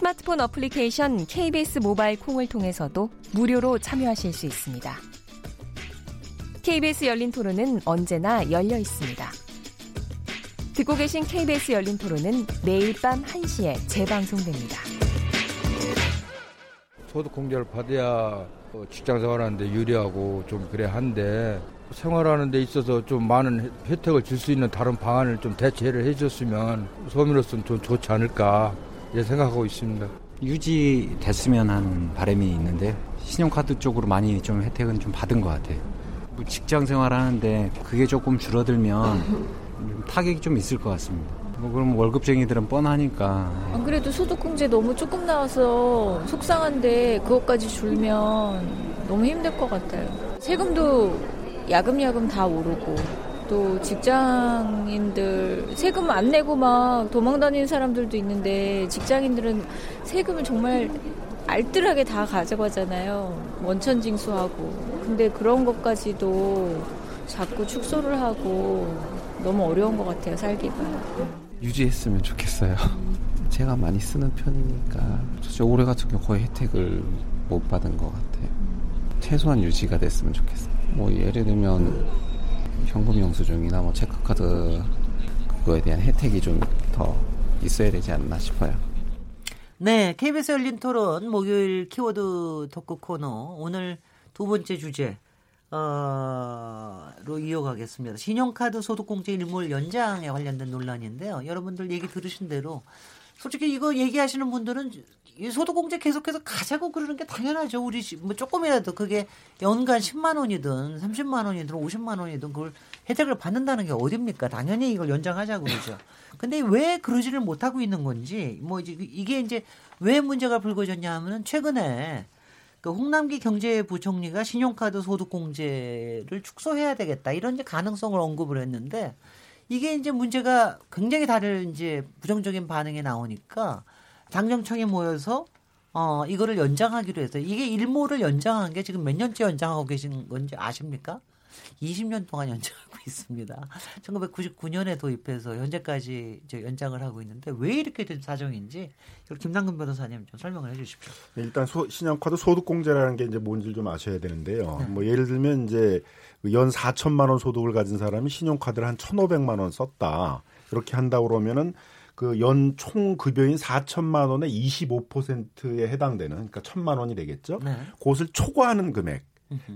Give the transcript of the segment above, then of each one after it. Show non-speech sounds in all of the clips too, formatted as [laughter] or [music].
스마트폰 어플리케이션 KBS 모바일 콩을 통해서도 무료로 참여하실 수 있습니다. KBS 열린 토론은 언제나 열려 있습니다. 듣고 계신 KBS 열린 토론은 매일 밤 1시에 재방송됩니다. 소득 공제를 받아야 직장 생활하는데 유리하고 좀 그래 한데 생활하는 데 있어서 좀 많은 혜택을 줄 수 있는 다른 방안을 좀 대체를 해줬으면 서민으로서는 좀 좋지 않을까 생각하고 있습니다. 유지됐으면 하는 바람이 있는데 신용카드 쪽으로 많이 좀 혜택은 좀 받은 것 같아요. 뭐 직장 생활하는데 그게 조금 줄어들면 타격이 좀 있을 것 같습니다. 뭐 그럼 월급쟁이들은 뻔하니까. 안 그래도 소득공제 너무 조금 나와서 속상한데 그것까지 줄면 너무 힘들 것 같아요. 세금도 야금야금 다 오르고 또 직장인들 세금 안 내고 막 도망다니는 사람들도 있는데 직장인들은 세금을 정말 알뜰하게 다 가져가잖아요. 원천징수하고. 근데 그런 것까지도 자꾸 축소를 하고 너무 어려운 것 같아요, 살기가. 유지했으면 좋겠어요. [laughs] 제가 많이 쓰는 편이니까. 저 올해 같은 경우 거의 혜택을 못 받은 것 같아요. 최소한 유지가 됐으면 좋겠어요. 뭐 예를 들면 현금 영수증이나 뭐 체크카드 그거에 대한 혜택이 좀 더 있어야 되지 않나 싶어요. 네, KBS 열린 토론 목요일 키워드 토크 코너 오늘 두 번째 주제 어, 로 이어가겠습니다. 신용카드 소득공제 일몰 연장에 관련된 논란인데요. 여러분들 얘기 들으신 대로 솔직히 이거 얘기하시는 분들은 이 소득공제 계속해서 가자고 그러는 게 당연하죠. 우리 뭐 조금이라도 그게 연간 10만 원이든 30만 원이든 50만 원이든 그걸 혜택을 받는다는 게 어딥니까? 당연히 이걸 연장하자고 그러죠. 근데 왜 그러지를 못하고 있는 건지 뭐 이제 이게 이제 왜 문제가 불거졌냐 하면은 최근에 그 홍남기 경제부총리가 신용카드 소득공제를 축소해야 되겠다 이런 이제 가능성을 언급을 했는데 이게 이제 문제가 굉장히 다른 이제 부정적인 반응이 나오니까 당정청에 모여서 어 이거를 연장하기로 해서 이게 일모를 연장한 게 지금 몇 년째 연장하고 계신 건지 아십니까? 20년 동안 연장하고 [laughs] 있습니다. 1999년에 도입해서 현재까지 이제 연장을 하고 있는데 왜 이렇게 된 사정인지 김남근 변호사님 좀 설명을 해주십시오. 네, 일단 소, 신용카드 소득공제라는 게 이제 뭔지 좀 아셔야 되는데요. 네. 뭐 예를 들면 이제 연 4천만 원 소득을 가진 사람이 신용카드를 한 1,500만 원 썼다. 이렇게 한다 그러면은 그 연 총 급여인 4천만 원의 25%에 해당되는 그러니까 1천만 원이 되겠죠. 네. 그것을 초과하는 금액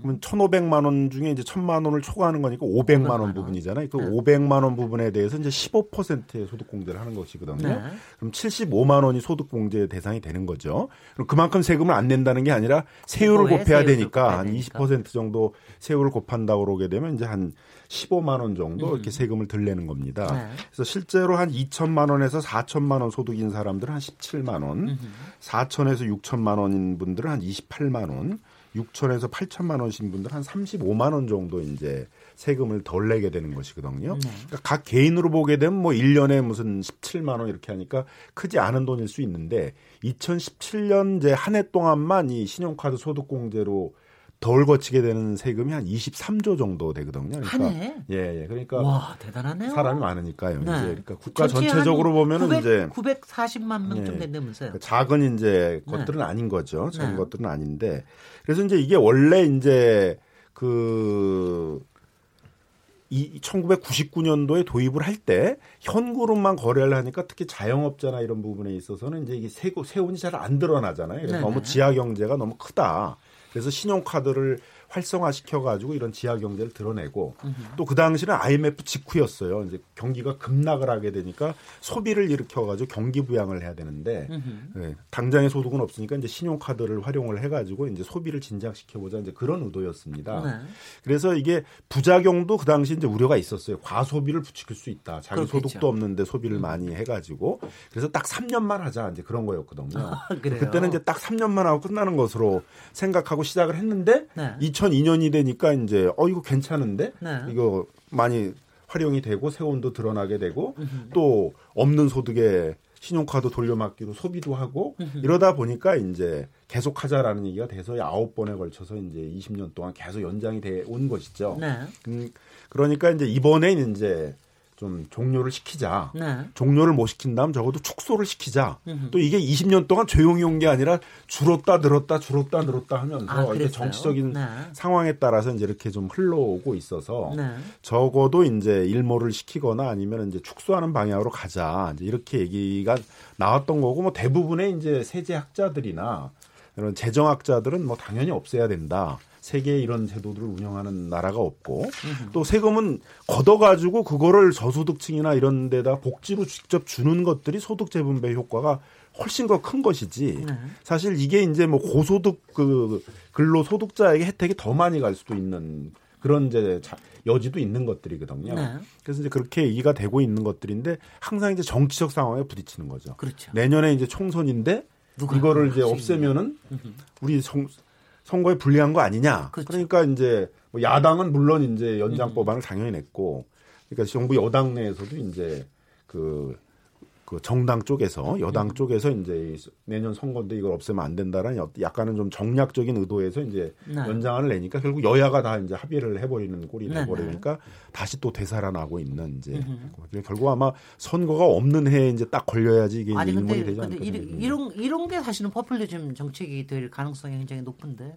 그러면 1,500만 원 중에 이제 1,000만 원을 초과하는 거니까 500만 원, 원 부분이잖아요. 그 네. 500만 원 부분에 대해서 이제 15%의 소득 공제를 하는 것이거든요. 네. 그럼 75만 원이 소득 공제 대상이 되는 거죠. 그럼 그만큼 세금을 안 낸다는 게 아니라 세율을 곱해야 되니까 한 20% 정도 세율을 곱한다고 그러게 되면 이제 한 15만 원 정도 음. 이렇게 세금을 덜 내는 겁니다. 네. 그래서 실제로 한 2천만 원에서 4천만 원 소득인 사람들은 한 17만 원, 음. 4천에서 6천만 원인 분들은 한 28만 원, 6천에서 8천만 원신 분들 한 35만 원 정도 이제 세금을 덜 내게 되는 것이거든요. 네. 그러니까 각 개인으로 보게 되면 뭐 1년에 무슨 17만 원 이렇게 하니까 크지 않은 돈일 수 있는데 2017년 이제 한 해 동안만 이 신용카드 소득공제로 덜 거치게 되는 세금이 한 23조 정도 되거든요. 그러니까 한 해? 예, 예. 그러니까 와, 대단하네요. 사람이 많으니까요. 네. 이제 그러니까 국가 전체적으로 보면은 900, 이제 940만 명쯤 예, 된다면서요. 그 작은 이제 네. 것들은 아닌 거죠. 작은 네. 것들은 아닌데. 그래서 이제 이게 원래 이제 그 이 1999년도에 도입을 할 때 현금으로만 거래를 하니까 특히 자영업자나 이런 부분에 있어서는 이제 이게 세고 세운이 잘 안 드러나잖아요. 그래서 너무 지하 경제가 너무 크다. 그래서 신용카드를 활성화시켜 가지고 이런 지하 경제를 드러내고 또 그 당시는 IMF 직후였어요. 이제 경기가 급락을 하게 되니까 소비를 일으켜 가지고 경기 부양을 해야 되는데 네, 당장의 소득은 없으니까 이제 신용카드를 활용을 해 가지고 이제 소비를 진작시켜 보자 이제 그런 의도였습니다. 네. 그래서 이게 부작용도 그 당시 이제 우려가 있었어요. 과소비를 부추길 수 있다. 자기 그렇겠죠. 소득도 없는데 소비를 음. 많이 해 가지고 그래서 딱 3년만 하자 이제 그런 거였거든요. [laughs] 아, 그때는 이제 딱 3년만 하고 끝나는 것으로 생각하고 시작을 했는데 네. 2000 2002년이 되니까 이제 어 이거 괜찮은데 네. 이거 많이 활용이 되고 세원도 드러나게 되고 또 없는 소득에 신용카드 돌려막기로 소비도 하고 이러다 보니까 이제 계속 하자라는 얘기가 돼서 아홉 번에 걸쳐서 이제 20년 동안 계속 연장이 돼 온 것이죠. 네. 음, 그러니까 이제 이번엔 이제 좀 종료를 시키자. 네. 종료를 못 시킨다면 적어도 축소를 시키자. 음흠. 또 이게 20년 동안 조용히 온 게 아니라 줄었다 늘었다 줄었다 늘었다 하면서 아, 이게 그랬어요? 정치적인 네. 상황에 따라서 이제 이렇게 좀 흘러오고 있어서 네. 적어도 이제 일모를 시키거나 아니면 이제 축소하는 방향으로 가자. 이제 이렇게 얘기가 나왔던 거고 뭐 대부분의 이제 세제학자들이나 이런 재정학자들은 뭐 당연히 없애야 된다. 세계에 이런 제도들을 운영하는 나라가 없고 또 세금은 걷어가지고 그거를 저소득층이나 이런 데다 복지로 직접 주는 것들이 소득 재분배 효과가 훨씬 더 큰 것이지. 네. 사실 이게 이제 뭐 고소득 그 근로 소득자에게 혜택이 더 많이 갈 수도 있는 그런 이제 자- 여지도 있는 것들이거든요. 네. 그래서 이제 그렇게 얘기가 되고 있는 것들인데 항상 이제 정치적 상황에 부딪히는 거죠. 그렇죠. 내년에 이제 총선인데 이거를 이제 없애면은 우리 성, 선거에 불리한 거 아니냐. 그렇죠. 그러니까 이제 뭐 야당은 물론 이제 연장 법안을 당연히 냈고, 그러니까 정부 여당 내에서도 이제 그, 그 정당 쪽에서 여당 음. 쪽에서 이제 이 내년 선거인데 이걸 없애면 안 된다라는 여- 약간은 좀 정략적인 의도에서 이제 네. 연장안을 내니까 결국 여야가 다 이제 합의를 해버리는 꼴이 네, 돼버리니까 다시 또 되살아나고 있는 이제 결국 아마 선거가 없는 해에 이제 딱 걸려야지 이게 아니 근데 되지 근데 않을까. 이런, 이런 이런 게 사실은 포퓰리즘 정책이 될 가능성이 굉장히 높은데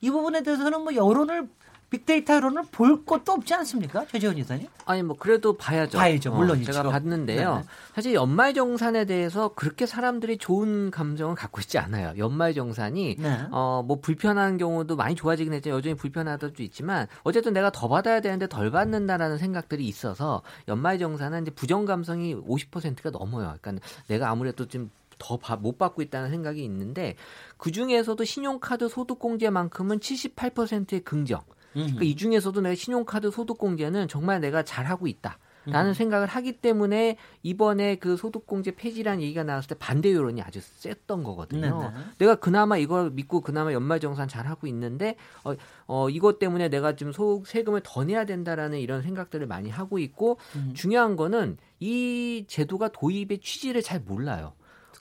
이 부분에 대해서는 뭐 여론을 빅데이터 여론을 볼 것도 없지 않습니까, 최재원 이사님? 아니 뭐 그래도 봐야죠. 봐야죠. 물론이죠. 제가 봤는데요. 네네. 사실 연말정산에 대해서 그렇게 사람들이 좋은 감정을 갖고 있지 않아요. 연말정산이 네. 어뭐 불편한 경우도 많이 좋아지긴 했지만 여전히 불편하다 수 있지만 어쨌든 내가 더 받아야 되는데 덜 받는다라는 생각들이 있어서 연말정산은 이제 부정 감성이 50%가 넘어요. 그러니까 내가 아무래도 좀 더못 받고 있다는 생각이 있는데 그 중에서도 신용카드 소득공제만큼은 78%의 긍정. 그러니까 이 중에서도 내가 신용카드 소득 공제는 정말 내가 잘하고 있다. 라는 생각을 하기 때문에 이번에 그 소득공제 폐지라는 얘기가 나왔을 때 반대 여론이 아주 셌던 거거든요. 네네. 내가 그나마 이걸 믿고 그나마 연말정산 잘 하고 있는데 어, 어 이것 때문에 내가 좀 소, 세금을 더 내야 된다라는 이런 생각들을 많이 하고 있고 음. 중요한 거는 이 제도가 도입의 취지를 잘 몰라요.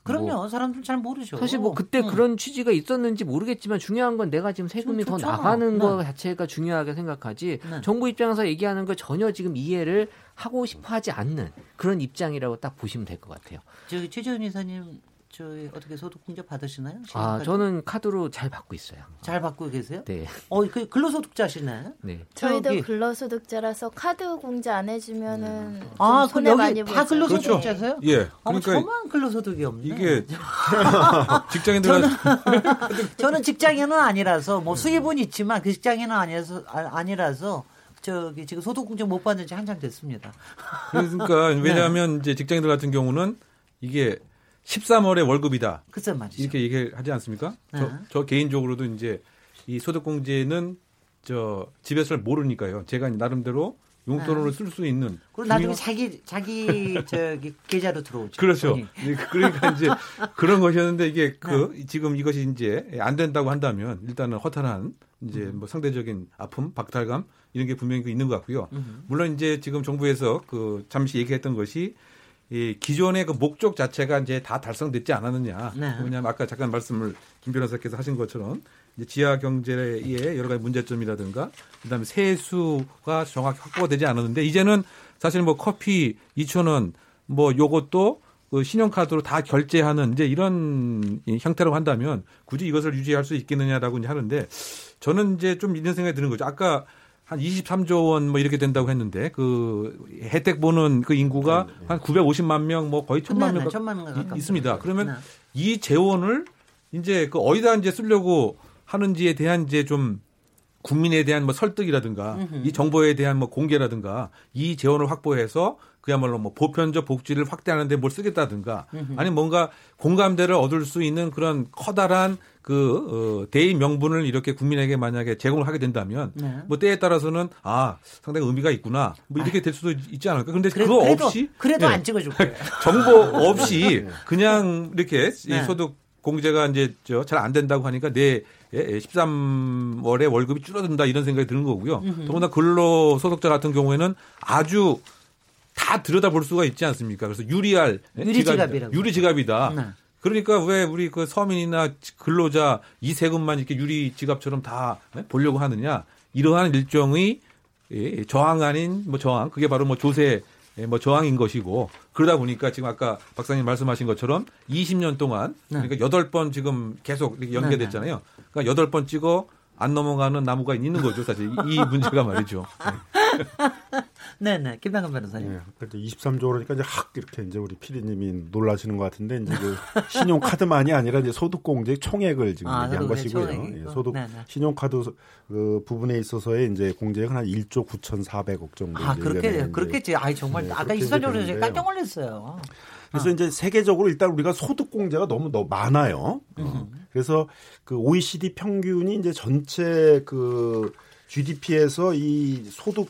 그럼요. 사람들 잘 모르죠. 사실 뭐 그때 음. 그런 취지가 있었는지 모르겠지만 중요한 건 내가 지금 세금이 좀 더. 나가는 네. 거 자체가 중요하게 생각하지 네. 정부 입장에서 얘기하는 걸 전혀 지금 이해를 하고 싶어 하지 않는 그런 입장이라고 딱 보시면 될 것 같아요. 저 최재원 이사님 저 어떻게 소득 공제 받으시나요? 아? 저는 카드로 잘 받고 있어요. 잘 받고 계세요? 네. 어, 그 근로소득자시네. 네. 저희도 저기- 근로소득자라서 카드 공제 안 해주면은 좀 아, 손해 여기 많이 다 보죠. 근로소득자세요? 예. 어머, 그러니까 저만 근로소득이 없네. 이게 [laughs] 직장인들 [laughs] 저는 직장인은 아니라서 뭐 수입은 있지만 그 직장인은 아니라서 아, 아니라서 저기 지금 소득 공제 못 받은 지 한참 됐습니다. 그러니까 [laughs] 왜냐하면 이제 직장인들 같은 경우는 이게 13월에 월급이다. 글쎄 말이죠. 이렇게 얘기하지 않습니까? 네. 저, 저 개인적으로도 이제 이 소득공제는 저 집에서 잘 모르니까요. 제가 나름대로 용돈으로 쓸 수 있는 그리고 나중에 자기 자기 [laughs] 저기 계좌로 들어오죠. 그렇죠. 돈이. 네, 그러니까 이제 그런 것이었는데 이게 그 네. 지금 이것이 이제 안 된다고 한다면 일단은 허탈한 이제 음. 뭐 상대적인 아픔, 박탈감 이런 게 분명히 그 있는 것 같고요. 음. 물론 이제 지금 정부에서 그 잠시 얘기했던 것이 이 기존의 그 목적 자체가 이제 다 달성됐지 않았느냐. 네. 왜냐하면 아까 잠깐 말씀을 김 변호사께서 하신 것처럼 이제 지하 경제의 여러 가지 문제점이라든가 그다음에 세수가 정확히 확보가 되지 않았는데 이제는 사실 뭐 커피 2천 원뭐 요것도 그 신용카드로 다 결제하는 이제 이런 이 형태로 한다면 굳이 이것을 유지할 수 있겠느냐라고 이제 하는데 저는 이제 좀 이런 생각이 드는 거죠. 아까 한 23조 원 뭐 이렇게 된다고 했는데 그 혜택 보는 그 인구가 한 950만 명 뭐 거의 1000만 네, 명 네, 천만 명 가깝습니다. 있습니다. 그러면 네. 이 재원을 이제 그 어디다 이제 쓰려고 하는지에 대한 이제 좀 국민에 대한 뭐 설득이라든가 이 정보에 대한 뭐 공개라든가 이 재원을 확보해서 그야말로 뭐 보편적 복지를 확대하는데 뭘 쓰겠다든가 아니 뭔가 공감대를 얻을 수 있는 그런 커다란 그 어, 대의 명분을 이렇게 국민에게 만약에 제공을 하게 된다면 네. 뭐 때에 따라서는 아 상당히 의미가 있구나 뭐 이렇게 될 수도 있지 않을까 근데 그래도, 그거 그래도, 없이 그래도 네. 안 찍어줄 [laughs] 거예요. 정보 없이 그냥 이렇게 이 네. 소득 공제가 이제 저잘안 된다고 하니까 내 13월에 월급이 줄어든다 이런 생각이 드는 거고요. 음흠. 더구나 근로 소속자 같은 경우에는 아주 다 들여다볼 수가 있지 않습니까? 그래서 유리할 유리 지갑이라고. 유리 지갑이다. 네. 그러니까 왜 우리 그 서민이나 근로자 이 세금만 이렇게 유리 지갑처럼 다 보려고 하느냐 이러한 일종의 예, 저항 아닌 뭐 저항 그게 바로 뭐 조세 예, 뭐 저항인 것이고 그러다 보니까 지금 아까 박사님 말씀하신 것처럼 20년 동안 네. 그러니까 여덟 번 지금 계속 이렇게 연계됐잖아요. 그러니까 여덟 번 찍어 안 넘어가는 나무가 있는 거죠, 사실 이 문제가 말이죠. 네 네. 김남근 변호사님. 네, 그러니까 23조 그러니까 이제 확 이렇게 이제 우리 피디님이 놀라시는 것 같은데 이제 그 신용카드만이 아니라 이제 소득공제 총액을 지금 아, 얘기한 것이고요. 총액이고. 예, 소득 네네. 신용카드 소- 그 부분에 있어서의 이제 공제액은 한 1조 9,400억 정도. 아 그렇게 그렇겠지. 아이 정말 네, 아까 이제 제가. 깜짝 놀랐어요. 그래서 이제 세계적으로 일단 우리가 소득 공제가 너무 너무 많아요. 어. 그래서 그 OECD 평균이 이제 전체 그 GDP에서 이 소득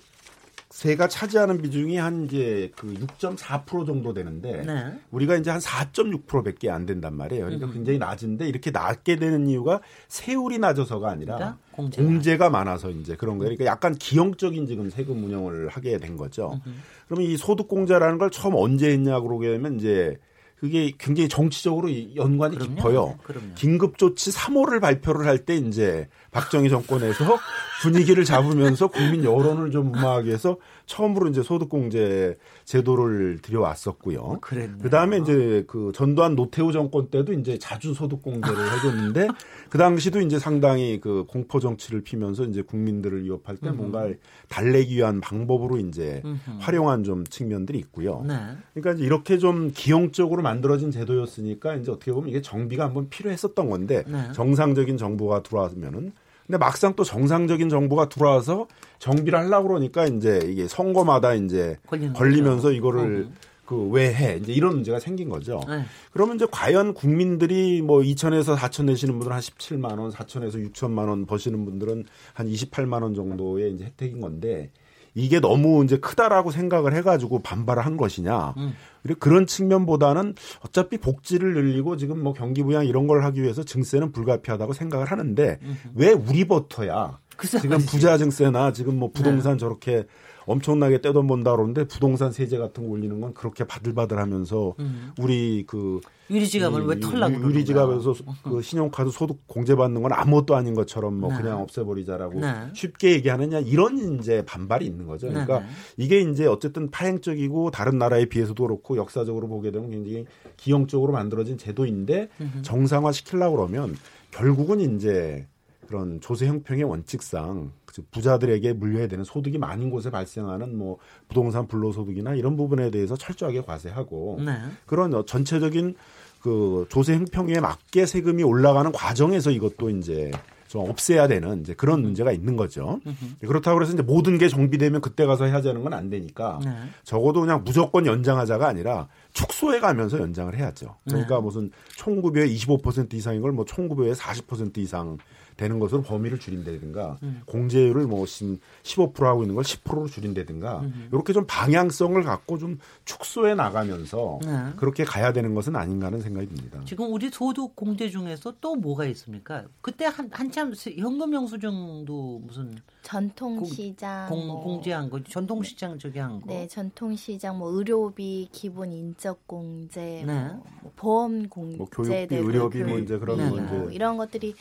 세가 차지하는 비중이 한 이제 그 6.4% 정도 되는데 네. 우리가 이제 한 4.6%밖에 안 된단 말이에요. 그러니까 굉장히 낮은데 이렇게 낮게 되는 이유가 세율이 낮아서가 아니라 그러니까 공제가. 공제가 많아서 이제 그런 거예요. 그러니까 약간 기형적인 지금 세금 운영을 하게 된 거죠. 그러면 이 소득 공제라는 걸 처음 언제 했냐 그러게 되면 이제 그게 굉장히 정치적으로 이 연관이 그럼요. 깊어요. 네, 그럼요. 긴급조치 3호를 발표를 할 때 이제 박정희 정권에서 [laughs] 분위기를 잡으면서 국민 여론을 좀 무마하기 위해서 처음으로 이제 소득공제 제도를 들여왔었고요. 그랬네요. 그 다음에 이제 그 전두환 노태우 정권 때도 이제 자주 소득공제를 해줬는데 [laughs] 그 당시도 이제 상당히 그 공포 정치를 피면서 이제 국민들을 위협할 때 뭔가 달래기 위한 방법으로 이제. 활용한 좀 측면들이 있고요. 네. 그러니까 이제 이렇게 좀 기형적으로 만들어진 제도였으니까 이제 어떻게 보면 이게 정비가 한번 필요했었던 건데 네. 정상적인 정부가 들어왔으면은 근데 막상 또 정상적인 정부가 들어와서 정비를 하려고 그러니까 이제 이게 선거마다 이제 걸리면서 거죠. 이거를 그왜 해? 이제 이런 문제가 생긴 거죠. 네. 그러면 이제 과연 국민들이 뭐 2천에서 4천 내시는 분들은 한 17만 원, 4천에서 6천만 원 버시는 분들은 한 28만 원 정도의 이제 혜택인 건데 이게 너무 이제 크다라고 생각을 해가지고 반발을 한 것이냐. 음. 그리고 그런 측면보다는 어차피 복지를 늘리고 지금 뭐 경기 부양 이런 걸 하기 위해서 증세는 불가피하다고 생각을 하는데 왜 우리버터야? 글쎄 지금. 부자 증세나 지금 뭐 부동산 저렇게 엄청나게 떼돈본다 그러는데 부동산 세제 같은 거 올리는 건 그렇게 바들바들하면서 우리 그 유리 지갑을 이- 왜 털라고 유- 그러는 유리 지갑에서 거야? 그 신용카드 소득 공제받는 건 아무것도 아닌 것처럼 뭐 네. 그냥 없애버리자라고 네. 쉽게 얘기하느냐 이런 이제 반발이 있는 거죠. 그러니까 네, 네. 이게 이제 어쨌든 파행적이고 다른 나라에 비해서도 그렇고 역사적으로 보게 되면 굉장히 기형적으로 만들어진 제도인데 정상화 시키려고 그러면 결국은 이제 그런 조세 형평의 원칙상 즉 부자들에게 물려야 되는 소득이 많은 곳에 발생하는 뭐 부동산 불로소득이나 이런 부분에 대해서 철저하게 과세하고 네. 그런 어, 전체적인 그 조세 형평에 맞게 세금이 올라가는 과정에서 이것도 이제 좀 없애야 되는 이제 그런 문제가 있는 거죠. 그렇다고 해서 이제 모든 게 정비되면 그때 가서 해야 되는 건 안 되니까 네. 적어도 그냥 무조건 연장하자가 아니라 축소해 가면서 연장을 해야죠. 그러니까 네. 무슨 총급여의 25% 이상인 걸 뭐 총급여의 40% 이상 되는 것으로 범위를 줄인다든가 음. 공제율을 뭐 15% 하고 있는 걸 10%로 줄인다든가 이렇게 좀 방향성을 갖고 좀 축소해 나가면서 네. 그렇게 가야 되는 것은 아닌가 하는 생각이 듭니다. 지금 우리 소득 공제 중에서 또 뭐가 있습니까? 그때 한 한참 현금 영수증도 무슨 전통시장 공, 뭐, 공제한 거, 전통시장 저기 한 거. 네, 전통시장 뭐 의료비 기본 인적 공제, 네. 뭐, 뭐 보험 공제, 뭐 교육비, 의료비 뭐 교육비 이제 그런 네, 거 네. 이제 이런 것들이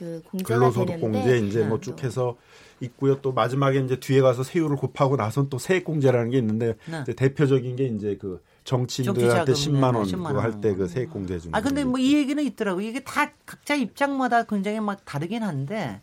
그 근로소득 공제 이제 네. 뭐쭉 해서 있고요. 또 마지막에 이제 뒤에 가서 세율을 곱하고 나선 또 세액 공제라는 게 있는데 네. 이제 대표적인 게 이제 그 정치인들한테 정치 자금, 10만 네, 원 10만 그거 할때 원. 그 세액 공제 중. 아 근데 뭐 이 얘기는 있더라고. 이게 다 각자 입장마다 굉장히 막 다르긴 한데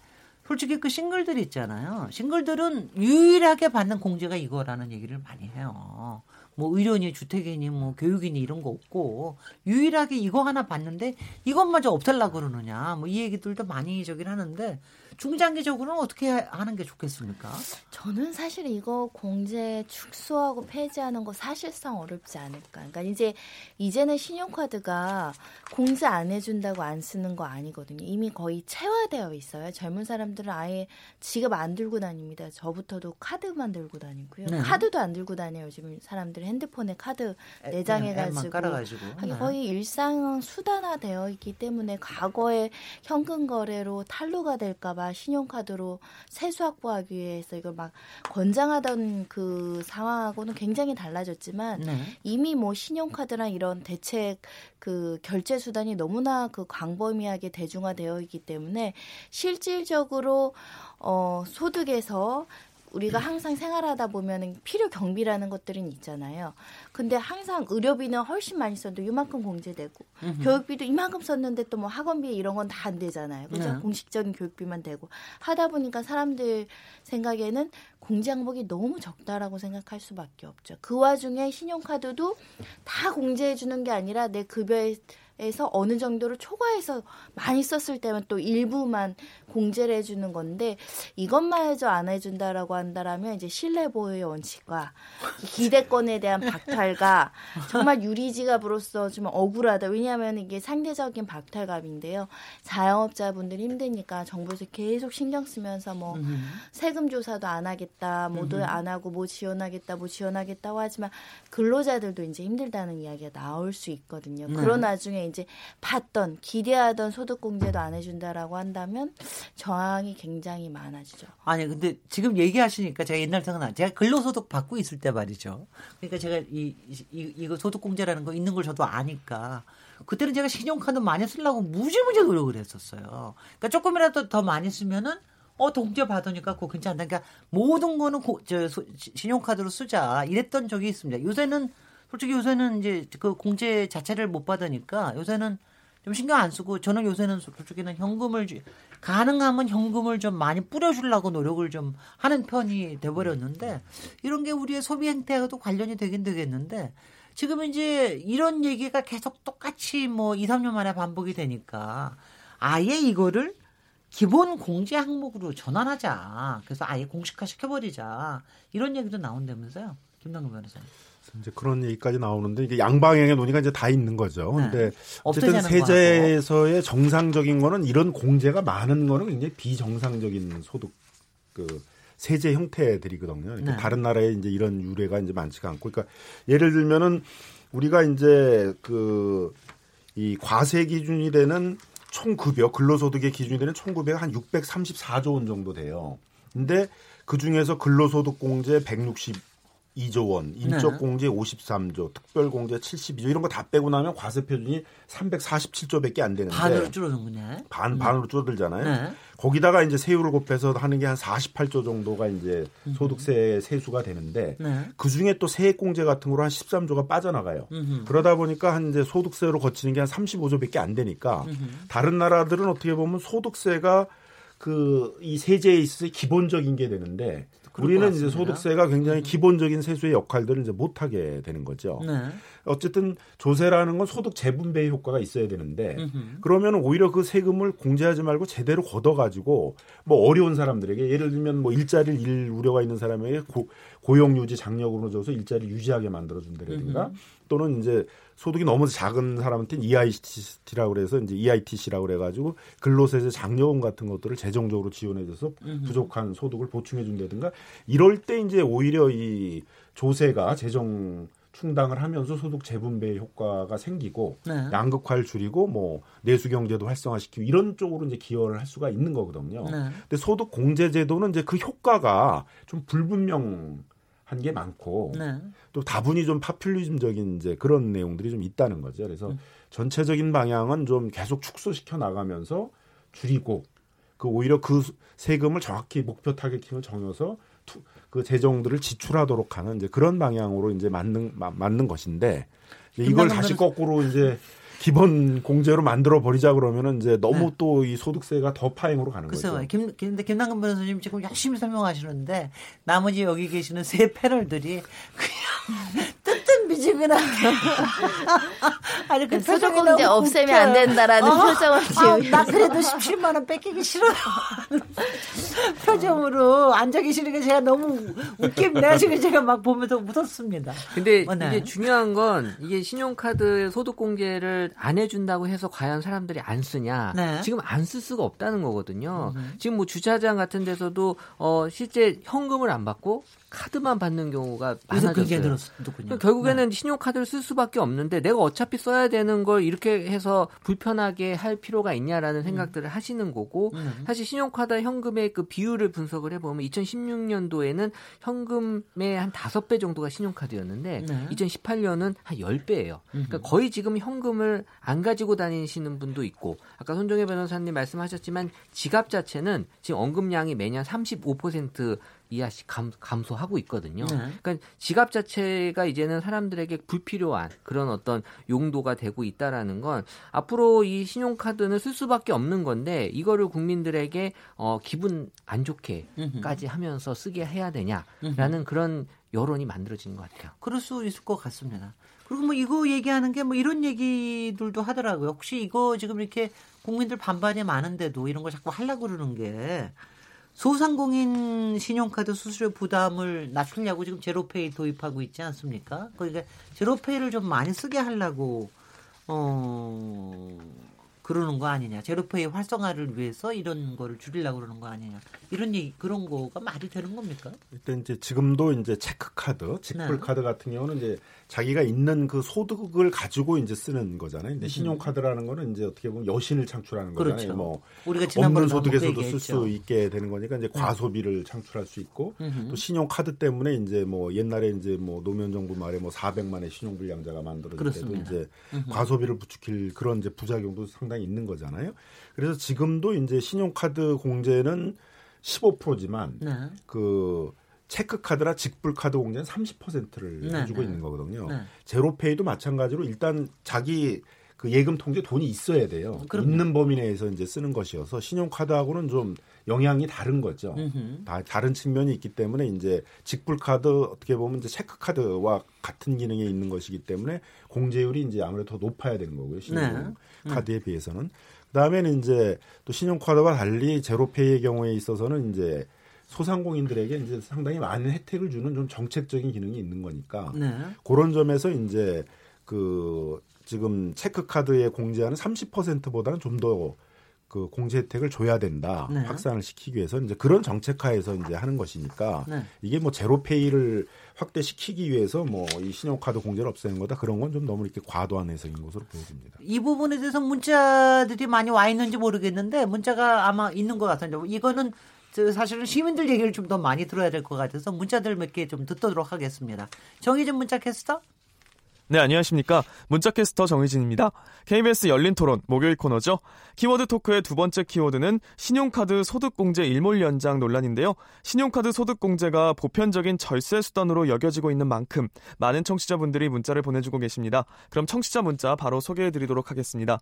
솔직히 그 싱글들 있잖아요. 싱글들은 유일하게 받는 공제가 이거라는 얘기를 많이 해요. 뭐 의료니 주택이니 뭐 교육이니 이런 거 없고 유일하게 이거 하나 받는데 이것마저 없애려고 그러느냐. 뭐 이 얘기들도 많이 저긴 하는데 중장기적으로는 어떻게 하는 게 좋겠습니까? 저는 사실 이거 공제 축소하고 폐지하는 거 사실상 어렵지 않을까. 그러니까 이제 이제는 신용카드가 공제 안 해준다고 안 쓰는 거 아니거든요. 이미 거의 체화되어 있어요. 젊은 사람들은 아예 지갑 안 들고 다닙니다. 저부터도 카드만 들고 다니고요. 네. 카드도 안 들고 다녀요. 요즘 사람들 핸드폰에 카드 앱, 내장해가지고 네. 거의 일상 수단화되어 있기 때문에 과거에 현금 거래로 탈루가 될까봐 신용카드로 세수 확보하기 위해서 이걸 막 권장하던 그 상황하고는 굉장히 달라졌지만 네. 이미 뭐 신용카드랑 이런 대책 그 결제 수단이 너무나 그 광범위하게 대중화되어 있기 때문에 실질적으로 어 소득에서 우리가 항상 생활하다 보면은 필요 경비라는 것들은 있잖아요. 근데 항상 의료비는 훨씬 많이 썼는데 이만큼 공제되고 음흠. 교육비도 이만큼 썼는데 또 뭐 학원비 이런 건 다 안 되잖아요. 그죠? 네. 공식적인 교육비만 되고 하다 보니까 사람들 생각에는 공제 항목이 너무 적다라고 생각할 수밖에 없죠. 그 와중에 신용카드도 다 공제해 주는 게 아니라 내 급여에 에서 어느 정도로 초과해서 많이 썼을 때만 또 일부만 공제를 해주는 건데 이것마저 안 해준다라고 한다라면 이제 신뢰 보호의 원칙과 [laughs] 기대권에 대한 박탈과 정말 유리지갑으로서 좀 억울하다. 왜냐하면 이게 상대적인 박탈감인데요. 자영업자분들이 힘드니까 정부에서 계속 신경 쓰면서 뭐 음. 세금 조사도 안 하겠다, 음. 안 하고 뭐 지원하겠다, 뭐 지원하겠다고 하지만 근로자들도 이제 힘들다는 이야기가 나올 수 있거든요. 네. 그런 와중에 이제 받던 기대하던 소득 공제도 안 해준다라고 한다면 저항이 굉장히 많아지죠. 아니 근데 지금 얘기하시니까 제가 옛날 생각나. 제가 근로소득 받고 있을 때 말이죠. 그러니까 제가 이, 이 이거 소득 공제라는 거 있는 걸 저도 아니까 그때는 제가 신용카드 많이 쓰려고 무지무지 노력을 했었어요. 그러니까 조금이라도 더 많이 쓰면은 어 동제 받으니까 그거 괜찮다. 그러니까 모든 거는 고, 저 소- 시- 신용카드로 쓰자 이랬던 적이 있습니다. 요새는 솔직히 요새는 이제 그 공제 자체를 못 받으니까 요새는 좀 신경 안 쓰고 저는 요새는 솔직히는 현금을 주- 가능하면 현금을 좀 많이 뿌려주려고 노력을 좀 하는 편이 돼버렸는데 이런 게 우리의 소비 행태와도 관련이 되긴 되겠는데 지금 이제 이런 얘기가 계속 똑같이 뭐 2, 3년 만에 반복이 되니까 아예 이거를 기본 공제 항목으로 전환하자. 그래서 아예 공식화 시켜버리자. 이런 얘기도 나온다면서요. 김남근 변호사님. 이제 그런 얘기까지 나오는데 이게 양방향의 논의가 이제 다 있는 거죠. 네. 근데 어쨌든 없애자는 세제에서의 정상적인 거는 이런 공제가 많은 거는 굉장히 비정상적인 소득 그 세제 형태들이거든요. 그러니까 네. 다른 나라에 이제 이런 유례가 이제 많지가 않고, 그러니까 예를 들면은 우리가 이제 그 이 과세 기준이 되는 총급여 근로소득의 기준이 되는 총급여가 한 634조 원 정도 돼요. 근데 그 중에서 근로소득 공제 162조 원, 인적 네. 공제 53조, 특별 공제 72조 이런 거 다 빼고 나면 과세 표준이 347조밖에 안 되는데 반으로 줄어드는군요. 반 반으로 줄어들잖아요. 네. 거기다가 이제 세율을 곱해서 하는 게 한 48조 정도가 이제 소득세 세수가 되는데 네. 그 중에 또 세액 공제 같은 거로 한 13조가 빠져나가요. 음흠. 그러다 보니까 한 이제 소득세로 거치는 게 한 35조밖에 안 되니까 음흠. 다른 나라들은 어떻게 보면 소득세가 그 이 세제에 있어서 기본적인 게 되는데 우리는 것 이제. 소득세가 굉장히 기본적인 세수의 역할들을 이제 못 하게 되는 거죠. 네. 어쨌든 조세라는 건 소득 재분배 효과가 있어야 되는데. 그러면 오히려 그 세금을 공제하지 말고 제대로 걷어가지고 뭐 어려운 사람들에게 예를 들면 뭐 일자리를 일 우려가 있는 사람에게 고, 고용 유지 장려금으로 줘서 일자리를 유지하게 만들어 준다든가 또는 이제 소득이 너무 작은 사람한테는 EITC라고 그래서 이제 EITC라고 그래가지고 근로세제 장려금 같은 것들을 재정적으로 지원해줘서 부족한 소득을 보충해 준다든가 이럴 때 이제 오히려 이 조세가 재정 충당을 하면서 소득 재분배 효과가 생기고 네. 양극화를 줄이고 뭐 내수 경제도 활성화시키고 이런 쪽으로 이제 기여를 할 수가 있는 거거든요. 네. 근데 소득 공제 제도는 이제 그 효과가 좀 불분명 한 게 많고 네. 또 다분히 좀 파퓰리즘적인 이제 그런 내용들이 좀 있다는 거죠. 그래서 음. 전체적인 방향은 좀 계속 축소시켜 나가면서 줄이고 그 오히려 그 세금을 정확히 목표 targeting을 정해서 투- 그 재정들을 지출하도록 하는 이제 그런 방향으로 이제 맞는 마- 맞는 것인데 이걸 다시 변호사- 거꾸로 이제 기본 공제로 만들어 버리자 그러면은 이제 너무 네. 또이 소득세가 더 파행으로 가는 글쎄요. 거죠. 김, 김, 근데 김남근 변호사님 지금 열심히 설명하시는데 나머지 여기 계시는 세 패널들이 그냥 뜨뜻미지근하게 [laughs] 아니 그 소득 표정이 너무 없애면. 안 된다라는 어? 표정을 아, 지으면서 나 그래도 17만 원 뺏기기 싫어요. [laughs] 표정으로 앉아 계시는 게 제가 너무 웃깁니다. 지금 제가 막 보면서 웃었습니다. 근데 어, 네. 이게 중요한 건 이게 신용카드 소득공제를 안 해준다고 해서 과연 사람들이 안 쓰냐? 네. 지금 안 쓸 수가 없다는 거거든요. 지금 뭐 주차장 같은 데서도 어 실제 현금을 안 받고 카드만 받는 경우가 많아졌어요. 그게 늘었군요. 그러니까 결국에는 신용카드를 쓸 수밖에 없는데 내가 어차피 써야 되는 걸 이렇게 해서 불편하게 할 필요가 있냐라는 생각들을 하시는 거고 음. 사실 신용카드 현금의 그 비율을 분석을 해보면 2016년도에는 현금의 한 다섯 배 정도가 신용카드였는데 네. 2018년은 한 10배예요. 그러니까 거의 지금 현금을 안 가지고 다니시는 분도 있고 아까 손정혜 변호사님 말씀하셨지만 지갑 자체는 지금 언급량이 매년 35% 이하씩 감, 감소하고 있거든요. 네. 그러니까 지갑 자체가 이제는 사람들에게 불필요한 그런 어떤 용도가 되고 있다라는 건 앞으로 이 신용카드는 쓸 수밖에 없는 건데 이거를 국민들에게 어, 기분 안 좋게까지 하면서 쓰게 해야 되냐라는 그런 여론이 만들어지는 것 같아요. 그럴 수 있을 것 같습니다. 그리고 뭐 이거 얘기하는 게 뭐 이런 얘기들도 하더라고요. 혹시 이거 지금 이렇게 국민들 반반이 많은데도 이런 걸 자꾸 하려고 그러는 게 소상공인 신용카드 수수료 부담을 낮추려고 지금 제로페이 도입하고 있지 않습니까? 그러니까 제로페이를 좀 많이 쓰게 하려고 어 그러는 거 아니냐. 제로페이 활성화를 위해서 이런 거를 줄이려고 그러는 거 아니냐. 이런 얘기 그런 거가 말이 되는 겁니까? 일단 이제 지금도 이제 체크카드, 직불카드 같은 경우는 이제 자기가 있는 그 소득을 가지고 이제 쓰는 거잖아요. 근데 신용카드라는 거는 이제 어떻게 보면 여신을 창출하는 거잖아요. 그렇죠. 뭐 우리가 없는 소득에서도 얘기했죠. 쓸수 있게 되는 거니까 이제 과소비를 창출할 수 있고 또 신용카드 때문에 이제 뭐 옛날에 이제 뭐 노무현 정부 말에 뭐 400만의 신용불량자가 그렇습니다. 이제 과소비를 부추길 그런 이제 부작용도 상당히 있는 거잖아요. 그래서 지금도 이제 신용카드 공제는 15%지만 네. 그 체크카드나 직불카드 공제는 30%를 네, 해주고 네. 있는 거거든요. 네. 제로페이도 마찬가지로 일단 자기 그 예금 통장에 돈이 있어야 돼요. 그럼요. 있는 범위 내에서 이제 쓰는 것이어서 신용카드하고는 좀 영향이 다른 거죠. 음흠. 다 다른 측면이 있기 때문에 이제 직불카드 어떻게 보면 이제 체크카드와 같은 기능에 있는 것이기 때문에 공제율이 이제 아무래도 더 높아야 되는 거고요. 신용카드에 비해서는. 그다음에는 이제 또 신용카드와 달리 제로페이의 경우에 있어서는 이제 소상공인들에게 이제 상당히 많은 혜택을 주는 좀 정책적인 기능이 있는 거니까 네. 그런 점에서 이제 그 지금 체크카드에 공제하는 30%보다는 좀 더 그 공제 혜택을 줘야 된다. 네. 확산을 시키기 위해서 이제 그런 정책하에서 이제 하는 것이니까 네. 이게 뭐 제로페이를 확대시키기 위해서 뭐 이 신용카드 공제를 없애는 거다 그런 건 좀 너무 이렇게 과도한 해석인 것으로 보여집니다. 이 부분에 대해서 문자들이 많이 와 있는지 모르겠는데 문자가 아마 있는 것 같은데 이거는 저 사실은 시민들 얘기를 좀 더 많이 들어야 될 것 같아서 문자들 몇 개 좀 듣도록 하겠습니다. 정희진 문자 캐스터. 네, 안녕하십니까. 문자캐스터 정희진입니다. KBS 열린 토론 목요일 코너죠. 키워드 토크의 두 번째 키워드는 신용카드 소득공제 일몰 연장 논란인데요. 신용카드 소득공제가 보편적인 절세 수단으로 여겨지고 있는 만큼 많은 청취자분들이 문자를 보내주고 계십니다. 그럼 청취자 문자 바로 소개해드리도록 하겠습니다.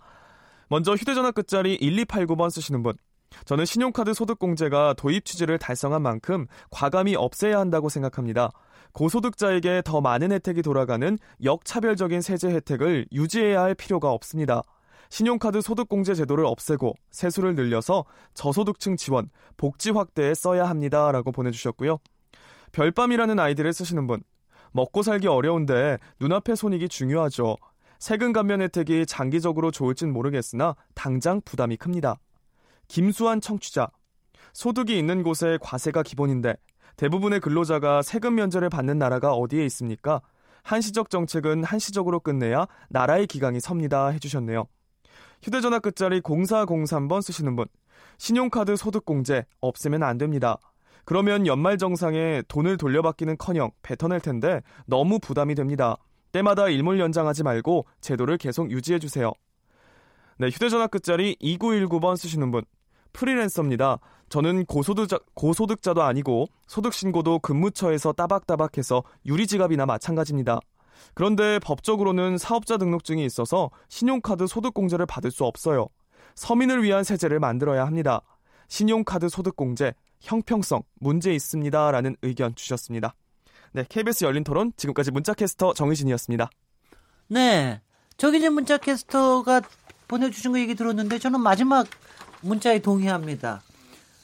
먼저 휴대전화 끝자리 1289번 쓰시는 분. 저는 신용카드 소득공제가 도입 취지를 달성한 만큼 과감히 없애야 한다고 생각합니다. 고소득자에게 더 많은 혜택이 돌아가는 역차별적인 세제 혜택을 유지해야 할 필요가 없습니다. 신용카드 소득공제 제도를 없애고 세수를 늘려서 저소득층 지원, 복지 확대에 써야 합니다. 라고 보내주셨고요. 별밤이라는 아이디를 쓰시는 분. 먹고 살기 어려운데 눈앞의 손익이 중요하죠. 세금 감면 혜택이 장기적으로 좋을진 모르겠으나 당장 부담이 큽니다. 김수환 청취자. 소득이 있는 곳에 과세가 기본인데 대부분의 근로자가 세금 면제를 받는 나라가 어디에 있습니까? 한시적 정책은 한시적으로 끝내야 나라의 기강이 섭니다. 해주셨네요. 휴대전화 끝자리 0403번 쓰시는 분. 신용카드 소득공제 없애면 안 됩니다. 그러면 연말정상에 돈을 돌려받기는 커녕 뱉어낼 텐데 너무 부담이 됩니다. 때마다 일몰 연장하지 말고 제도를 계속 유지해주세요. 네, 휴대전화 끝자리 2919번 쓰시는 분. 프리랜서입니다. 저는 고소득자, 고소득자도 아니고 소득신고도 근무처에서 따박따박해서 유리지갑이나 마찬가지입니다. 그런데 법적으로는 사업자 등록증이 있어서 신용카드 소득공제를 받을 수 없어요. 서민을 위한 세제를 만들어야 합니다. 신용카드 소득공제, 형평성, 문제 있습니다. 라는 의견 주셨습니다. 네, KBS 열린 토론, 지금까지 문자캐스터 정희진이었습니다. 네. 정희진 문자 캐스터가 보내주신 거 얘기 들었는데 저는 마지막 문자에 동의합니다.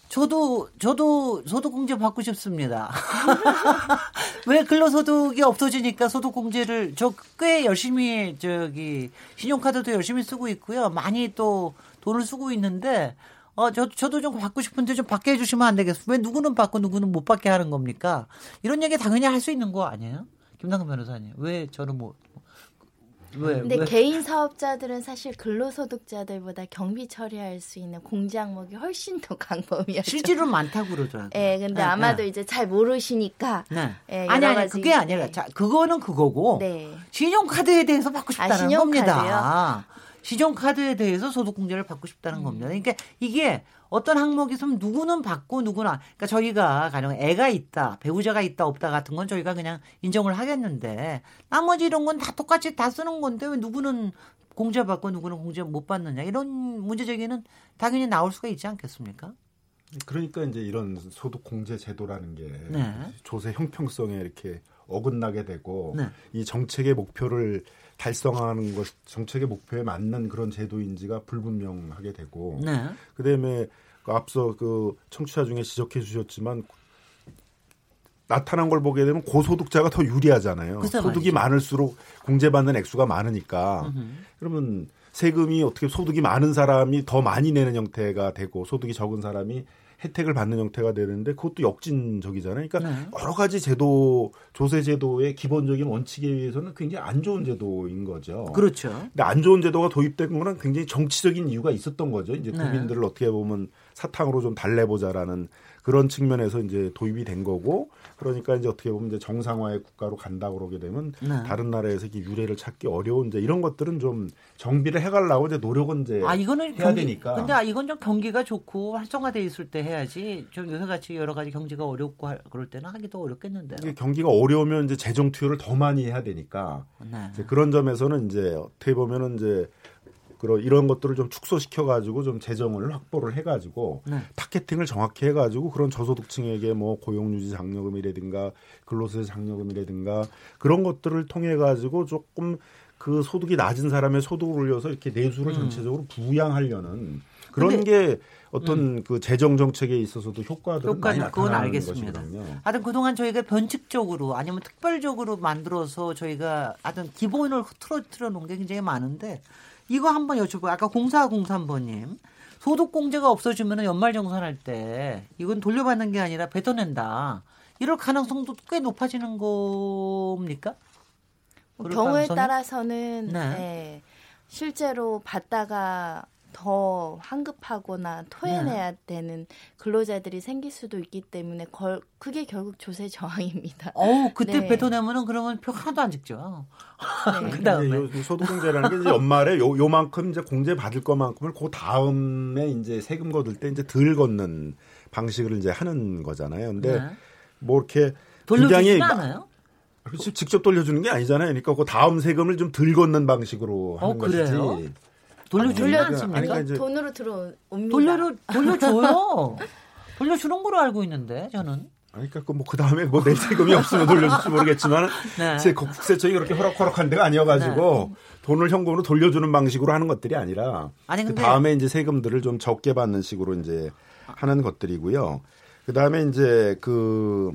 저도 저도 소득공제 받고 싶습니다. [laughs] 왜 근로소득이 없어지니까 소득공제를 저 꽤 열심히 저기 신용카드도 열심히 쓰고 있고요. 많이 또 돈을 쓰고 있는데 어, 저, 저도 좀 받고 싶은데 좀 받게 해주시면 안 되겠어요? 왜 누구는 받고 누구는 못 받게 하는 겁니까? 이런 얘기 당연히 할 수 있는 거 아니에요? 김남근 변호사님. 왜 저는 뭐, 왜, 근데 왜? 개인 사업자들은 사실 근로소득자들보다 경비 처리할 수 있는 공제 항목이 훨씬 더 강범위하죠. 실제로 많다고 그러더라고요. 예, 근데 네, 아마도 네. 이제 잘 모르시니까. 네. 예, 아니, 아니, 그게 아니라, 네. 자, 그거는 그거고, 네. 신용카드에 대해서 받고 싶다는 신용카드요? 겁니다. 신용카드에 대해서 소득공제를 받고 싶다는 음. 겁니다. 그러니까 이게 어떤 항목이 있으면 누구는 받고 누구는 안. 그러니까 저희가 가령 애가 있다, 배우자가 있다 없다 같은 건 저희가 그냥 인정을 하겠는데 나머지 이런 건 다 똑같이 다 쓰는 건데 왜 누구는 공제 받고 누구는 공제 못 받느냐 이런 문제 제기는 당연히 나올 수가 있지 않겠습니까? 그러니까 이제 이런 소득 공제 제도라는 게 네. 조세 형평성에 이렇게 어긋나게 되고 네. 이 정책의 목표를 달성하는 것 정책의 목표에 맞는 그런 제도인지가 불분명하게 되고 네. 그다음에 그 앞서 그 청취자 중에 지적해 주셨지만 나타난 걸 보게 되면 고소득자가 더 유리하잖아요. 소득이. 많을수록 공제받는 액수가 많으니까 그러면 세금이 어떻게 소득이 많은 사람이 더 많이 내는 형태가 되고 소득이 적은 사람이 혜택을 받는 형태가 되는데 그것도 역진적이잖아요. 그러니까 네. 여러 가지 제도 조세 제도의 기본적인 원칙에 의해서는 굉장히 안 좋은 제도인 거죠. 그렇죠. 근데 안 좋은 제도가 도입된 거는 굉장히 정치적인 이유가 있었던 거죠. 이제 네. 국민들을 어떻게 보면 사탕으로 좀 달래보자라는 그런 측면에서 이제 도입이 된 거고 그러니까 이제 어떻게 보면 이제 정상화의 국가로 간다 그러게 되면 네. 다른 나라에서 이렇게 유례를 찾기 어려운 이제 이런 것들은 좀 정비를 해가려고 이제 노력은 이제 아 이거는 해야 경기, 되니까. 근데 아, 이건 좀 경기가 좋고 활성화돼 있을 때 해야지. 좀 요새 같이 여러 가지 경기가 어렵고 할- 그럴 때는 하기도 어렵겠는데요. 이게 경기가 어려우면 이제 재정 투여를 더 많이 해야 되니까 네. 그런 점에서는 이제 어떻게 보면은 이제 그런 이런 것들을 좀 축소시켜 가지고 좀 재정을 확보를 해 가지고 네. 타겟팅을 정확히 해 가지고 그런 저소득층에게 뭐 고용 유지 장려금이라든가 근로소득 장려금이라든가 그런 것들을 통해 가지고 조금 그 소득이 낮은 사람의 소득을 올려서 이렇게 내수를 전체적으로 부양하려는 그런 음. 음. 게 어떤 그 재정 정책에 있어서도 효과들은 많이 효과는 그건 나타나는 알겠습니다. 것이거든요. 하여튼 그동안 저희가 변칙적으로 아니면 특별적으로 만들어서 저희가 하여튼 기본을 틀어 틀어 놓은 게 굉장히 많은데 이거 한번 여쭤보고 아까 0403번님 소득공제가 없어지면 연말정산할 때 이건 돌려받는 게 아니라 뱉어낸다. 이럴 가능성도 꽤 높아지는 겁니까? 그럴 경우에 가능성이? 따라서는 네. 예, 실제로 받다가 더 환급하거나 토해내야 되는 근로자들이 생길 수도 있기 때문에 걸, 그게 결국 조세 저항입니다. 어우 그때 네. 뱉어내면은 그러면 표 하나도 안 찍죠. 네. 그 다음에 이제 요- 요 소득공제라는 게 이제 연말에 요, 요만큼 이제 공제 받을 것만큼을 그 다음에 이제 세금 거둘 때 이제 덜 걷는 방식을 이제 하는 거잖아요. 근데 네. 뭐 이렇게 굉장히 않아요? 그렇지, 직접 돌려주는 게 아니잖아요. 그러니까 그 다음 세금을 좀 덜 걷는 방식으로 하는 어, 그래요? 것이지. 돌려주지 돌려- 않습니까? 아니, 그러니까 돈으로 들어옵니다. 돌려 돌려줘요. 돌려주는 [laughs] 걸로 알고 있는데 저는. 그러니까 그뭐그 다음에 뭐낼 세금이 없으면 돌려줄지 모르겠지만 [laughs] 네. 제 국세청이 그렇게 호락호락한 데가 아니어가지고 돈을 현금으로 돌려주는 방식으로 하는 것들이 아니라 아니, 그 다음에 이제 세금들을 좀 적게 받는 식으로 이제 하는 것들이고요. 그 다음에 이제 그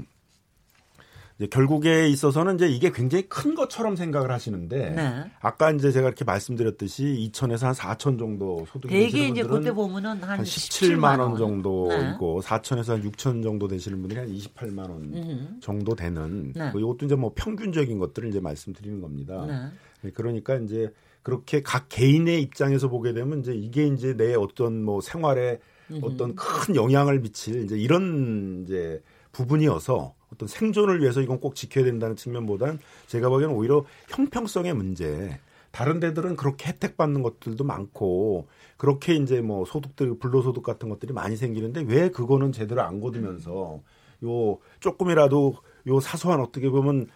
결국에 있어서는 이제 이게 굉장히 큰 것처럼 생각을 하시는데 네. 아까 이제 제가 이렇게 말씀드렸듯이 2천에서 한 4천 정도 소득이 되시는 이제 그때 보면은 한, 한 17만 17만 원원 정도이고 네. 4천에서 한 6천 정도 되시는 분들이 한 28만 원 음. 정도 되는 네. 그 이것도 이제 뭐 평균적인 것들을 이제 말씀드리는 겁니다. 네. 네, 그러니까 이제 그렇게 각 개인의 입장에서 보게 되면 이제 이게 이제 내 어떤 뭐 생활에 어떤 큰 영향을 미칠 이제 이런 이제 부분이어서 어떤 생존을 위해서 이건 꼭 지켜야 된다는 측면보다는 제가 보기에는 오히려 형평성의 문제. 다른 데들은 그렇게 혜택 받는 것들도 많고 그렇게 이제 뭐 소득들 불로소득 같은 것들이 많이 생기는데 왜 그거는 제대로 안 거두면서 요 조금이라도 요 사소한 어떻게 보면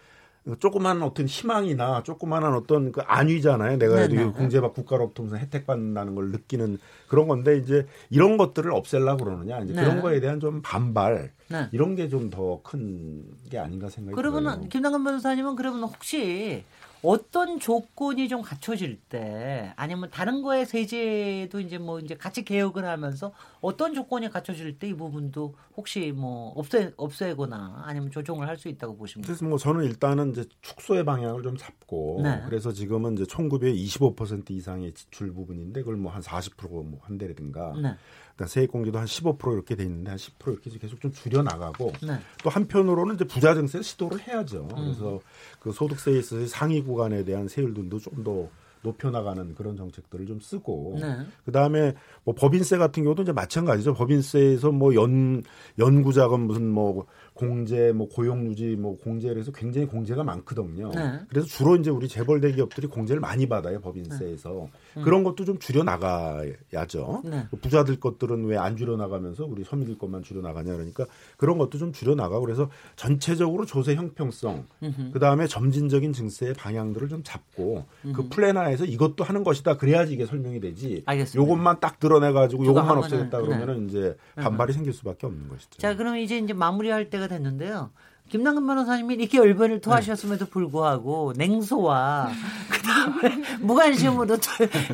조그만 어떤 희망이나 조그만한 어떤 그 안위잖아요. 내가 네네. 해도 국제적 국가로부터 무슨 혜택 받는다는 걸 느끼는 그런 건데 이제 이런 것들을 없애려고 그러느냐. 이제 네. 그런 거에 대한 좀 반발 네. 이런 게 좀 더 큰 게 아닌가 생각이 들어요. 그러면 김남근 변호사님은 그러면 혹시 어떤 조건이 좀 갖춰질 때 아니면 다른 거에 세제도 이제 뭐 이제 같이 개혁을 하면서 어떤 조건이 갖춰질 때 이 부분도 혹시 뭐 없애 없애거나 아니면 조정을 할 수 있다고 보십니까? 그래서 뭐 저는 일단은 이제 축소의 방향을 좀 잡고 네. 그래서 지금은 이제 총급의 25% 이상의 지출 부분인데 그걸 뭐 한 40%뭐 한다든가 네. 그다음 세액 공제도 한 15% 이렇게 돼 있는데 한 10% 이렇게 계속 좀 줄여 나가고 네. 또 한편으로는 이제 부자 증세 시도를 해야죠. 음. 그래서 그 소득세에 있어서 상위 구간에 대한 세율들도 좀 더 높여 나가는 그런 정책들을 좀 쓰고 네. 그다음에 뭐 법인세 같은 경우도 이제 마찬가지죠. 법인세에서 뭐 연 연구 자금 무슨 뭐 공제 뭐 고용 유지 뭐 공제를 해서 굉장히 공제가 많거든요. 네. 그래서 주로 이제 우리 재벌 대기업들이 공제를 많이 받아요 법인세에서 그런 것도 좀 줄여 나가야죠. 네. 부자들 것들은 왜 안 줄여 나가면서 우리 서민들 것만 줄여 나가냐 그러니까 그런 것도 좀 줄여 나가고 그래서 전체적으로 조세 형평성 그 다음에 점진적인 증세의 방향들을 좀 잡고 그 플랜화에서 이것도 하는 것이다 그래야지 이게 설명이 되지. 알겠습니다. 요것만 딱 드러내 가지고 요것만 하면은, 없애겠다 네. 그러면은 이제 반발이 생길 수밖에 없는 것이죠. 자, 그럼 이제 이제 마무리할 때가 됐는데요. 김남근 변호사님이 이렇게 열변을 토하셨음에도 불구하고 냉소와 [laughs] 그다음에 무관심으로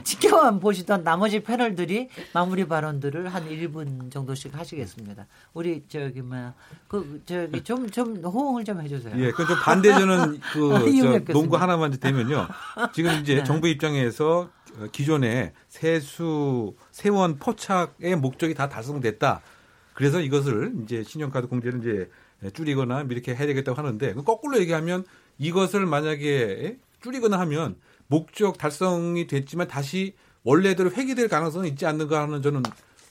지켜만 보시던 나머지 패널들이 마무리 발언들을 한 1분 정도씩 하시겠습니다. 우리 저기 뭐그 저기 좀 좀 호응을 좀 해주세요. 예, 그좀 반대저는 그 농구 하나만 되면요. 지금 이제 네. 정부 입장에서 기존의 세수 세원 포착의 목적이 다 달성됐다. 그래서 이것을 이제 신용카드 공제를 이제 줄이거나 이렇게 해야 되겠다고 하는데 그 거꾸로 얘기하면 이것을 만약에 줄이거나 하면 목적 달성이 됐지만 다시 원래대로 회귀될 가능성은 있지 않는가 하는 저는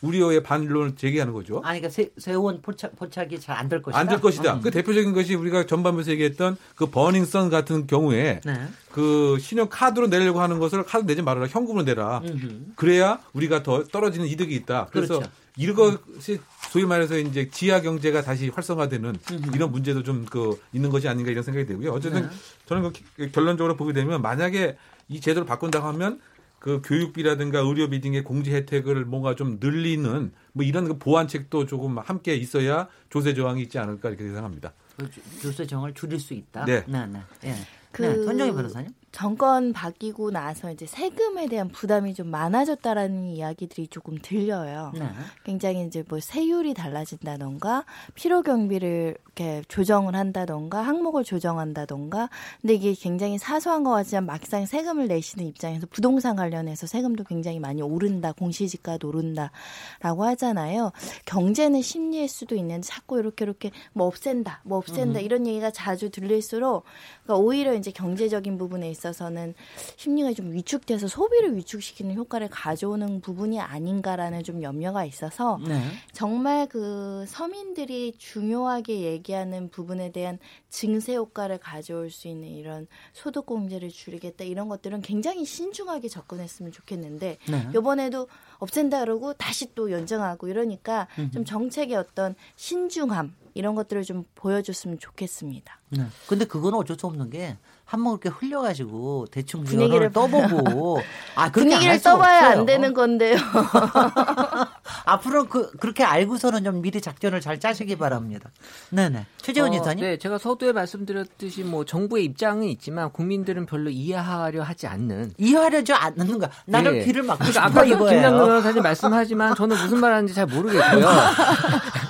우려의 반론을 제기하는 거죠. 아니 그러니까 세, 세원 포착 포착이 잘 안 될 것이다. 안 될 것이다. 음. 그 대표적인 것이 우리가 전반부에서 얘기했던 그 버닝썬 같은 경우에 네. 그 신용 카드로 내려고 하는 것을 카드 내지 말아라 현금으로 내라. 음흠. 그래야 우리가 더 떨어지는 이득이 있다. 그래서 그렇죠. 이것이 소위 말해서 이제 지하 경제가 다시 활성화되는 이런 문제도 좀 그 있는 것이 아닌가 이런 생각이 들고요. 어쨌든 네. 저는 그 기- 결론적으로 보게 되면 만약에 이 제도를 바꾼다고 하면 그 교육비라든가 의료비 등의 공제 혜택을 뭔가 좀 늘리는 뭐 이런 그 보완책도 조금 함께 있어야 조세 저항이 있지 않을까 이렇게 생각합니다. 그 주- 주세 정을 줄일 수 있다. 네. 네, 네. 예. 그 네, 손정희 변호사님. 정권 바뀌고 나서 이제 세금에 대한 부담이 좀 많아졌다라는 이야기들이 조금 들려요. 네. 굉장히 이제 뭐 세율이 달라진다던가 필요 경비를 이렇게 조정을 한다던가 항목을 조정한다던가 근데 이게 굉장히 사소한 것 같지만 막상 세금을 내시는 입장에서 부동산 관련해서 세금도 굉장히 많이 오른다 공시지가도 오른다라고 하잖아요 경제는 심리일 수도 있는데 자꾸 이렇게 이렇게 뭐 없앤다 뭐 없앤다 이런 얘기가 자주 들릴수록 그러니까 오히려 이제 경제적인 부분에 있어 서는 심리가 좀 위축돼서 소비를 위축시키는 효과를 가져오는 부분이 아닌가라는 좀 염려가 있어서 네. 정말 그 서민들이 중요하게 얘기하는 부분에 대한 증세 효과를 가져올 수 있는 이런 소득 공제를 줄이겠다 이런 것들은 굉장히 신중하게 접근했으면 좋겠는데 네. 이번에도 없앤다 그러고 다시 또 연장하고 이러니까 좀 정책의 어떤 신중함 이런 것들을 좀 보여줬으면 좋겠습니다. 네. 근데 그건 어쩔 수 없는 게 한번 그렇게 흘려가지고 대충 분위기를 [laughs] 떠보고 아 분위기를 떠봐야 없어요. 안 되는 건데요. [laughs] 앞으로 그 그렇게 알고서는 좀 미리 작전을 잘 짜시기 바랍니다. 네네. 최재원 어, 이사님. 네, 제가 서두에 말씀드렸듯이 뭐 정부의 입장은 있지만 국민들은 별로 이해하려 하지 않는 이해하려지 않는가? 나를 예. 귀를 막고 그러니까 싶어 아까 이거예요. 김남근 변호사님 말씀하지만 저는 무슨 말하는지 잘 모르겠고요. [laughs]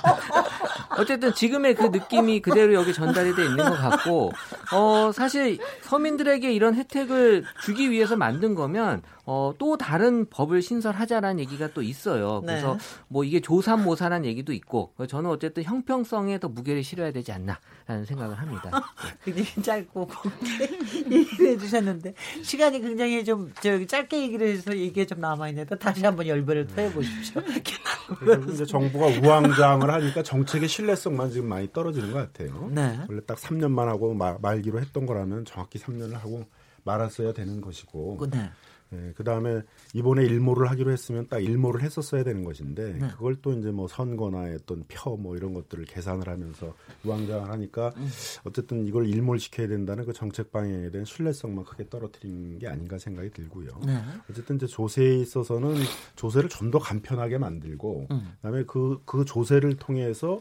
어쨌든 지금의 그 느낌이 그대로 여기 전달이 돼 있는 것 같고, 어, 사실 서민들에게 이런 혜택을 주기 위해서 만든 거면, 어, 또 다른 법을 신설하자라는 얘기가 또 있어요. 네. 그래서 뭐 이게 조삼모사라는 얘기도 있고, 저는 어쨌든 형평성에 더 무게를 실어야 되지 않나라는 생각을 합니다. [laughs] 굉장히 짧고 굵게 얘기를 해주셨는데 시간이 굉장히 좀 저기 짧게 얘기를 해서 얘기가 좀 남아 있는데 다시 한번 열변을 토해 보십시오. [laughs] 그리고 이제 정부가 우왕좌왕을 하니까 정책의 신뢰성만 지금 많이 떨어지는 것 같아요. 네. 원래 딱 3년만 하고 말, 말기로 했던 거라면 정확히 3년을 하고 말았어야 되는 것이고 네. 예, 그 다음에 이번에 일모를 하기로 했으면 딱 일모를 했었어야 되는 것인데 네. 그걸 또 이제 뭐 선거나 어떤 표 뭐 이런 것들을 계산을 하면서 우왕좌왕 하니까 음. 어쨌든 이걸 일몰 시켜야 된다는 그 정책 방향에 대한 신뢰성만 크게 떨어뜨린 게 아닌가 생각이 들고요. 네. 어쨌든 이제 조세에 있어서는 조세를 좀 더 간편하게 만들고 음. 그다음에 그 그 조세를 통해서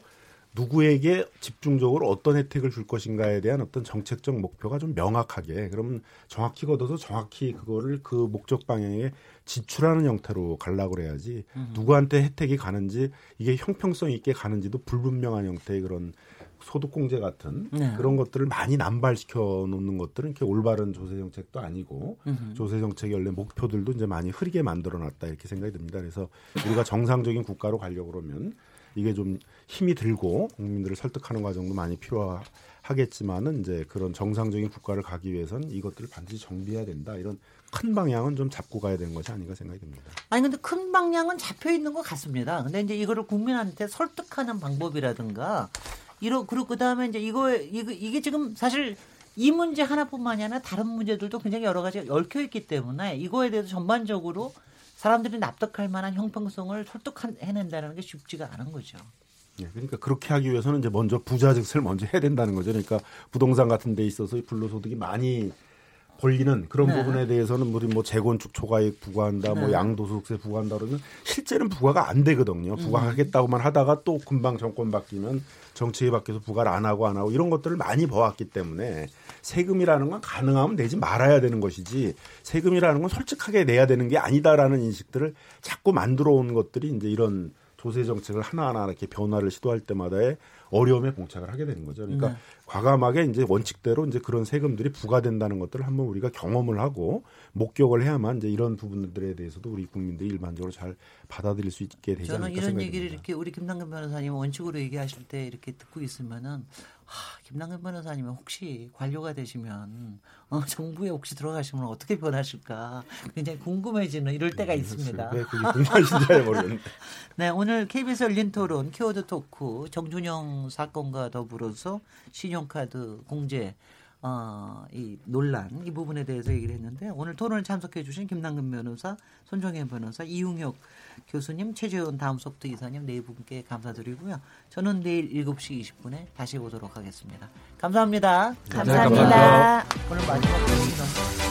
누구에게 집중적으로 어떤 혜택을 줄 것인가에 대한 어떤 정책적 목표가 좀 명확하게 그러면 정확히 걷어서 정확히 그거를 그 목적 방향에 지출하는 형태로 가려고 그래야지 음. 누구한테 혜택이 가는지 이게 형평성 있게 가는지도 불분명한 형태의 그런 소득공제 같은 네. 그런 것들을 많이 남발시켜 놓는 것들은 이렇게 올바른 조세 정책도 아니고 음흠. 조세 정책의 원래 목표들도 이제 많이 흐리게 만들어 놨다 이렇게 생각이 듭니다. 그래서 우리가 정상적인 국가로 가려고 그러면 이게 좀 힘이 들고 국민들을 설득하는 과정도 많이 필요하겠지만은 이제 그런 정상적인 국가를 가기 위해서는 이것들을 반드시 정비해야 된다. 이런 큰 방향은 좀 잡고 가야 되는 것이 아닌가 생각이 듭니다. 아니 근데 큰 방향은 잡혀 있는 것 같습니다. 근데 이제 이거를 국민한테 설득하는 방법이라든가 이러 그리고 그다음에 이제 이거 이게 지금 사실 이 문제 하나뿐만이 아니라 다른 문제들도 굉장히 여러 가지 얽혀 있기 때문에 이거에 대해서 전반적으로 사람들이 납득할 만한 형평성을 설득해낸다는 게 쉽지가 않은 거죠. 예, 그러니까 그렇게 하기 위해서는 이제 먼저 부자 증세를 먼저 해야 된다는 거죠. 그러니까 부동산 같은 데 있어서 불로소득이 많이 벌리는 그런 네. 부분에 대해서는 우리 뭐 재건축 초과이익 부과한다, 뭐 네. 뭐 양도소득세 부과한다 그러면 실제는 부과가 안 되거든요. 음. 부과하겠다고만 하다가 또 금방 정권 바뀌면 정책이 바뀌어서 부과를 안 하고 안 하고 이런 것들을 많이 봐왔기 때문에 세금이라는 건 가능하면 내지 말아야 되는 것이지 세금이라는 건 솔직하게 내야 되는 게 아니다라는 인식들을 자꾸 만들어 온 것들이 이제 이런 조세 정책을 하나하나 이렇게 변화를 시도할 때마다의 어려움에 봉착을 하게 되는 거죠. 그러니까 네. 과감하게 이제 원칙대로 이제 그런 세금들이 부과된다는 것들을 한번 우리가 경험을 하고 목격을 해야만 이제 이런 부분들에 대해서도 우리 국민들이 일반적으로 잘 받아들일 수 있게 되지 않을까 저는 이런 얘기를 이렇게 우리 김남근 변호사님 원칙으로 얘기하실 때 이렇게 듣고 있으면은 하, 김남근 변호사님은 혹시 관료가 되시면 어, 정부에 혹시 들어가시면 어떻게 변하실까 굉장히 궁금해지는 이럴 때가 네, 있습니다. 네, 그게 궁금하신지 모르겠는데. [laughs] 네, 오늘 KBS 열린 토론 키워드 토크 정준영 사건과 더불어서 신용카드 공제 어, 이 논란 이 부분에 대해서 얘기를 했는데 오늘 토론을 참석해 주신 김남근 변호사, 손정현 변호사, 이웅혁 교수님, 최재원 다음 소프트 이사님 네 분께 감사드리고요. 저는 내일 7시 20분에 다시 오도록 하겠습니다. 감사합니다. 감사합니다. 감사합니다. 오늘 마지막